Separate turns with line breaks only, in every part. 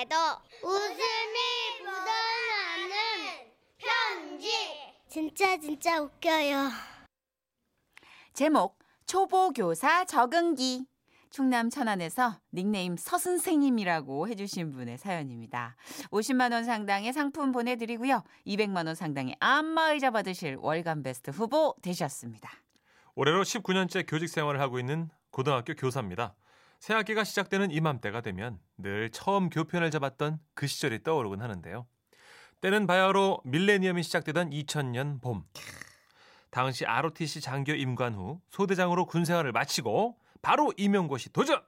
누구에게도 웃음이 묻어나는 편지. 진짜 진짜 웃겨요.
제목 초보교사 적응기 충남 천안에서 닉네임 서선생님이라고 해주신 분의 사연입니다. 50만 원 상당의 상품 보내드리고요. 200만 원 상당의 안마의자 받으실 월간 베스트 후보 되셨습니다.
올해로 19년째 교직 생활을 하고 있는 고등학교 교사입니다. 새 학기가 시작되는 이맘때가 되면 늘 처음 교편을 잡았던 그 시절이 떠오르곤 하는데요. 때는 바야흐로 밀레니엄이 시작되던 2000년 봄. 당시 ROTC 장교 임관 후 소대장으로 군 생활을 마치고 바로 임용고시 도전!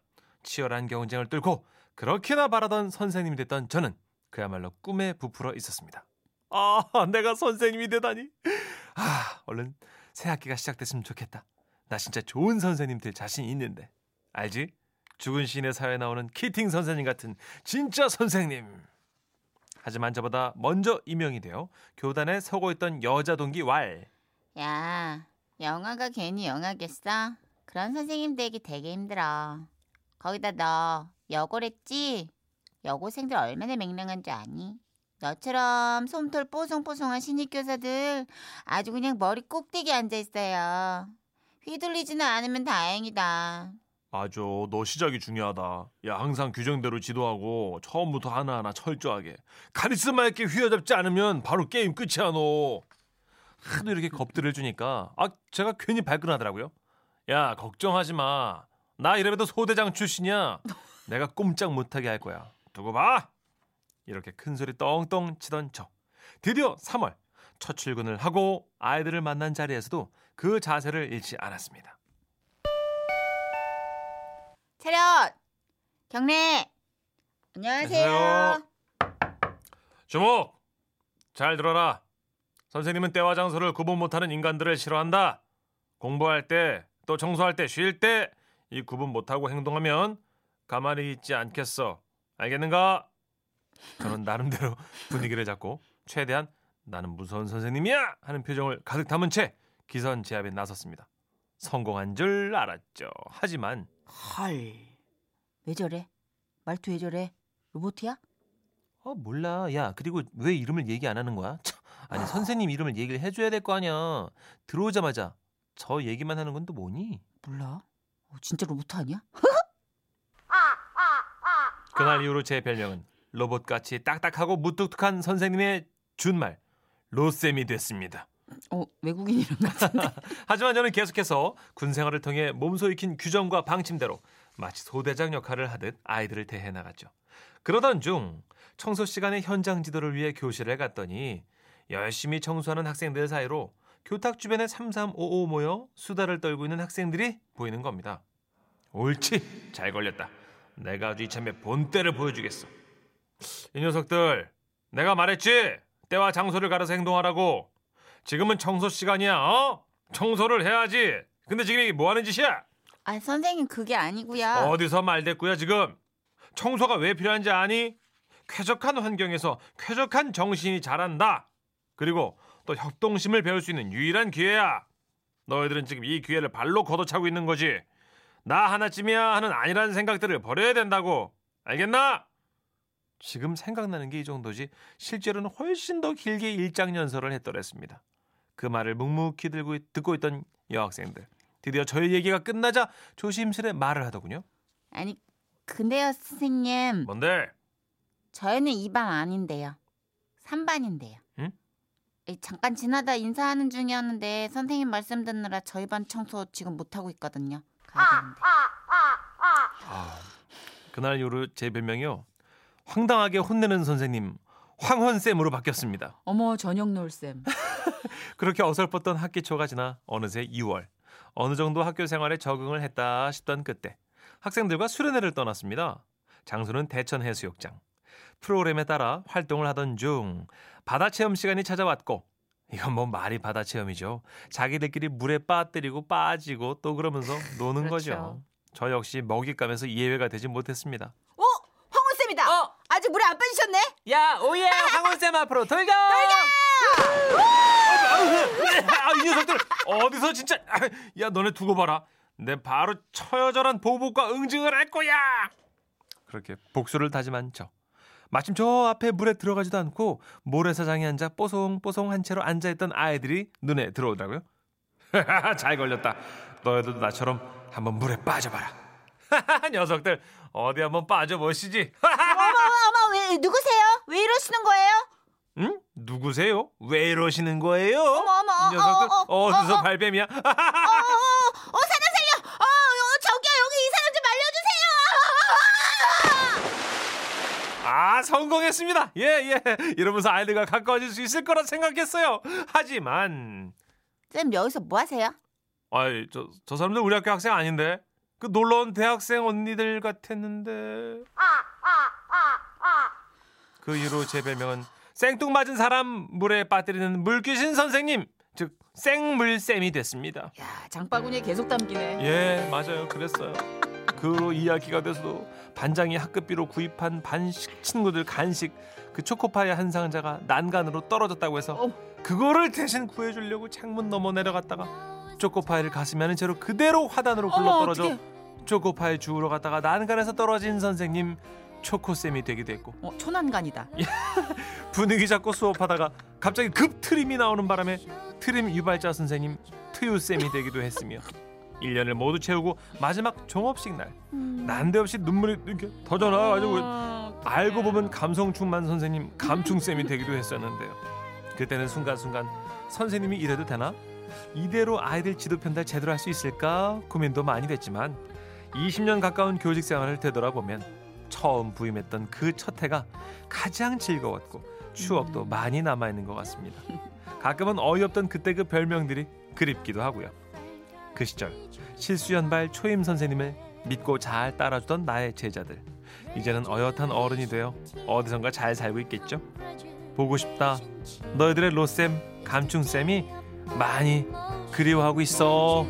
치열한 경쟁을 뚫고 그렇게나 바라던 선생님이 됐던 저는 그야말로 꿈에 부풀어 있었습니다. 아, 내가 선생님이 되다니. 아, 얼른 새 학기가 시작됐으면 좋겠다. 나 진짜 좋은 선생님 될 자신 있는데. 알지? 죽은 시인의 사회에 나오는 키팅 선생님 같은 진짜 선생님. 하지만 저보다 먼저 임용이 되어 교단에 서고 있던 여자 동기 왈.
야, 영화가 괜히 영화겠어? 그런 선생님 되기 되게 힘들어. 거기다 너 여고랬지? 여고생들 얼마나 맹랑한 줄 아니? 너처럼 솜털 뽀송뽀송한 신입 교사들 아주 그냥 머리 꼭대기 앉아 있어요. 휘둘리지는 않으면 다행이다.
맞아, 너 시작이 중요하다. 야, 항상 규정대로 지도하고 처음부터 하나하나 철저하게. 카리스마 있게 휘어잡지 않으면 바로 게임 끝이야, 너. 하도 이렇게 겁들을 주니까 아, 제가 괜히 발끈하더라고요. 야, 걱정하지 마. 나 이래봬도 소대장 출신이야. 내가 꼼짝 못하게 할 거야. 두고 봐. 이렇게 큰 소리 떵떵 치던 저. 드디어 3월 첫 출근을 하고 아이들을 만난 자리에서도 그 자세를 잃지 않았습니다.
차렷! 경례! 안녕하세요.
주목! 잘 들어라. 선생님은 때와 장소를 구분 못하는 인간들을 싫어한다. 공부할 때, 또 청소할 때, 쉴 때 이 구분 못하고 행동하면 가만히 있지 않겠어. 알겠는가? 저는 나름대로 분위기를 잡고 최대한 나는 무서운 선생님이야 하는 표정을 가득 담은 채 기선 제압에 나섰습니다. 성공한 줄 알았죠. 하지만
헐. 왜 저래? 말투 왜 저래? 로봇이야?
어 몰라. 야 그리고 왜 이름을 얘기 안 하는 거야? 참, 아니 선생님 이름을 얘기를 해줘야 될 거 아니야. 들어오자마자 저 얘기만 하는 건 또 뭐니?
몰라. 어, 진짜 로봇 아니야?
그날 이후로 제 별명은 로봇같이 딱딱하고 무뚝뚝한 선생님의 준말 로쌤이 됐습니다.
어, 외국인 이름 같은데.
하지만 저는 계속해서 군 생활을 통해 몸소 익힌 규정과 방침대로 마치 소대장 역할을 하듯 아이들을 대해 나갔죠. 그러던 중 청소 시간에 현장 지도를 위해 교실에 갔더니 열심히 청소하는 학생들 사이로 교탁 주변에 3355 모여 수다를 떨고 있는 학생들이 보이는 겁니다. 옳지, 잘 걸렸다. 내가 아주 이참에 본때를 보여주겠어. 이 녀석들, 내가 말했지? 때와 장소를 가려서 행동하라고. 지금은 청소 시간이야, 어? 청소를 해야지. 근데 지금 이게 뭐 하는 짓이야?
아, 선생님 그게 아니고요.
어디서 말댔고요, 지금? 청소가 왜 필요한지 아니? 쾌적한 환경에서 쾌적한 정신이 자란다. 그리고 또 협동심을 배울 수 있는 유일한 기회야. 너희들은 지금 이 기회를 발로 걷어차고 있는 거지. 나 하나쯤이야 하는 아니라는 생각들을 버려야 된다고. 알겠나? 지금 생각나는 게 이 정도지 실제로는 훨씬 더 길게 일장 연설을 했더랬습니다. 그 말을 묵묵히 들고 있- 듣고 있던 여학생들. 드디어 저희 얘기가 끝나자 조심스레 말을 하더군요.
아니, 근데요, 선생님.
뭔데?
저희는 2반 아닌데요. 3반인데요.
응?
잠깐 지나다 인사하는 중이었는데 선생님 말씀 듣느라 저희 반 청소 지금 못 하고 있거든요. 가야 되는데.
아, 그날 이후로 제 별명이요. 황당하게 혼내는 선생님 황헌쌤으로 바뀌었습니다.
어머, 저녁 놀쌤.
그렇게 어설펐던 학기 초가 지나 어느새 2월. 어느 정도 학교 생활에 적응을 했다 싶던 그때 학생들과 수련회를 떠났습니다. 장소는 대천 해수욕장. 프로그램에 따라 활동을 하던 중 바다 체험 시간이 찾아왔고 이건 뭐 말이 바다 체험이죠. 자기들끼리 물에 빠뜨리고 빠지고 또 그러면서 노는 거죠.
그렇죠.
저 역시 먹잇감에서 예외가 되지 못했습니다.
물에 안 빠지셨네?
야, 오예, 황혼쌤 앞으로 돌격!
아, 이 녀석들 어디서 진짜 아, 야 너네 두고 봐라 내 바로 처여절한 보복과 응징을 할 거야 그렇게 복수를 다짐한 저 마침 저 앞에 물에 들어가지도 않고 모래사장에 앉아 뽀송뽀송 한 채로 앉아있던 아이들이 눈에 들어오더라고요. 잘 걸렸다. 너희들도 나처럼 한번 물에 빠져봐라. 녀석들 어디 한번 빠져보시지.
누구세요? 왜 이러시는 거예요?
응? 누구세요? 왜 이러시는 거예요?
어머, 어머,
이 녀석들
어, 어, 어,
어, 디서
어, 어.
발뺌이야?
어, 어, 어, 어 사람 살려! 어, 어 저기요 여기 이 사람 좀 알려주세요!
아 성공했습니다. 예예. 이러면서 아이들과 가까워질 수 있을 거라 생각했어요. 하지만
쌤 여기서 뭐 하세요?
아이 저, 저 사람들 우리 학교 학생 아닌데 그 놀러온 대학생 언니들 같았는데 그 이후로 제 별명은 생뚱맞은 사람 물에 빠뜨리는 물귀신 선생님 즉 생물쌤이 됐습니다
야 장바구니에 계속 담기네.
예 맞아요 그랬어요 그 후로 이야기가 돼서도 반장이 학급비로 구입한 반식 친구들 간식 그 초코파이 한 상자가 난간으로 떨어졌다고 해서
어.
그거를 대신 구해주려고 창문 넘어 내려갔다가 초코파이를 가슴에 하는 채로 그대로 화단으로 굴러 떨어져
어떡해.
초코파이 주우러 갔다가 난간에서 떨어진 선생님 초코쌤이 되기도 했고
어, 초난간이다.
분위기 잡고 수업하다가 갑자기 급 트림이 나오는 바람에 트림 유발자 선생님 트유쌤이 되기도 했으며 1년을 모두 채우고 마지막 종업식 날 난데없이 눈물이 이렇게 터져 나와가지고
어,
알고 보면 감성 충만 선생님 감충쌤이 되기도 했었는데요. 그때는 순간순간 선생님이 이래도 되나? 이대로 아이들 지도 편달 제대로 할 수 있을까 고민도 많이 됐지만 20년 가까운 교직 생활을 되돌아보면 처음 부임했던 그 첫 해가 가장 즐거웠고 추억도 많이 남아 있는 것 같습니다. 가끔은 어이없던 그때 그 별명들이 그립기도 하고요. 그 시절 실수 연발 초임 선생님을 믿고 잘 따라주던 나의 제자들 이제는 어엿한 어른이 되어 어디선가 잘 살고 있겠죠. 보고 싶다. 너희들의 로쌤, 감충쌤이 많이 그리워하고 있어.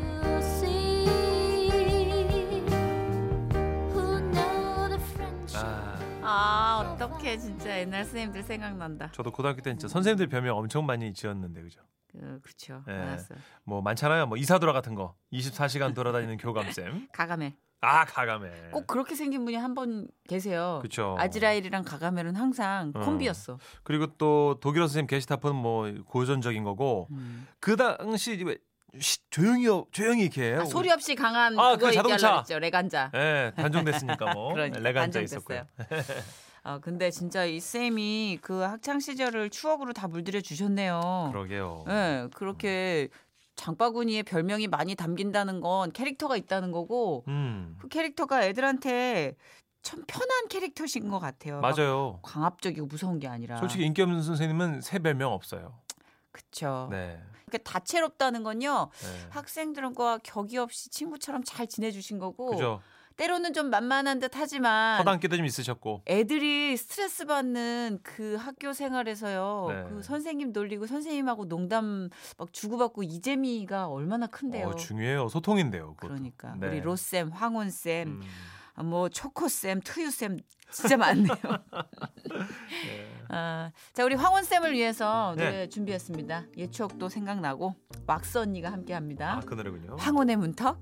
어떡해 진짜 옛날 선생님들 생각난다.
저도 고등학교 때 진짜 선생님들 별명 엄청 많이 지었는데 그죠?
그 그쵸.
예.
알았어요.
뭐 많잖아요. 뭐 이사도라 같은 거. 24시간 돌아다니는 교감쌤.
가가멜.
아, 가감에.
꼭 그렇게 생긴 분이 한 번 계세요.
그쵸.
아즈라일이랑 가가멜은 항상
어.
콤비였어.
그리고 또 독일어 선생님 게시타프는 뭐 고전적인 거고
음.
그 당시 왜 쉿, 조용히 조용히 이렇게.
아, 소리 없이 강한
아,
그거
그 자동차.
얘기하려고 했죠. 레간자.
예, 단종됐으니까 뭐
그러니까
레간자. 있었고요.
아 근데 진짜 이 쌤이 그 학창 시절을 추억으로 다 물들여 주셨네요.
그러게요.
네, 그렇게 장바구니에 별명이 많이 담긴다는 건 캐릭터가 있다는 거고
음.
그 캐릭터가 애들한테 참 편한 캐릭터신 것 같아요. 막
맞아요.
광합적이고 무서운 게 아니라.
솔직히 인기 없는 선생님은 새 별명 없어요.
그쵸.
네.
그러니까 다채롭다는 건요.
네.
학생들과 격이 없이 친구처럼 잘 지내주신 거고
그죠.
때로는 좀 만만한 듯 하지만
허당기도 좀 있으셨고.
애들이 스트레스 받는 그 학교 생활에서요.
네.
그 선생님 놀리고 선생님하고 농담 막 주고받고 이 재미가 얼마나 큰데요.
어, 중요해요. 소통인데요. 그것도.
그러니까
네.
우리 로쌤, 황혼쌤,
음.
아, 뭐 초코쌤, 투유쌤 진짜 많네요.
네.
아, 자 우리 황혼쌤을 위해서
네.
노래 준비했습니다. 옛 추억도 생각나고 왁스 언니가 함께합니다.
아, 그 노래군요.
황혼의 문턱.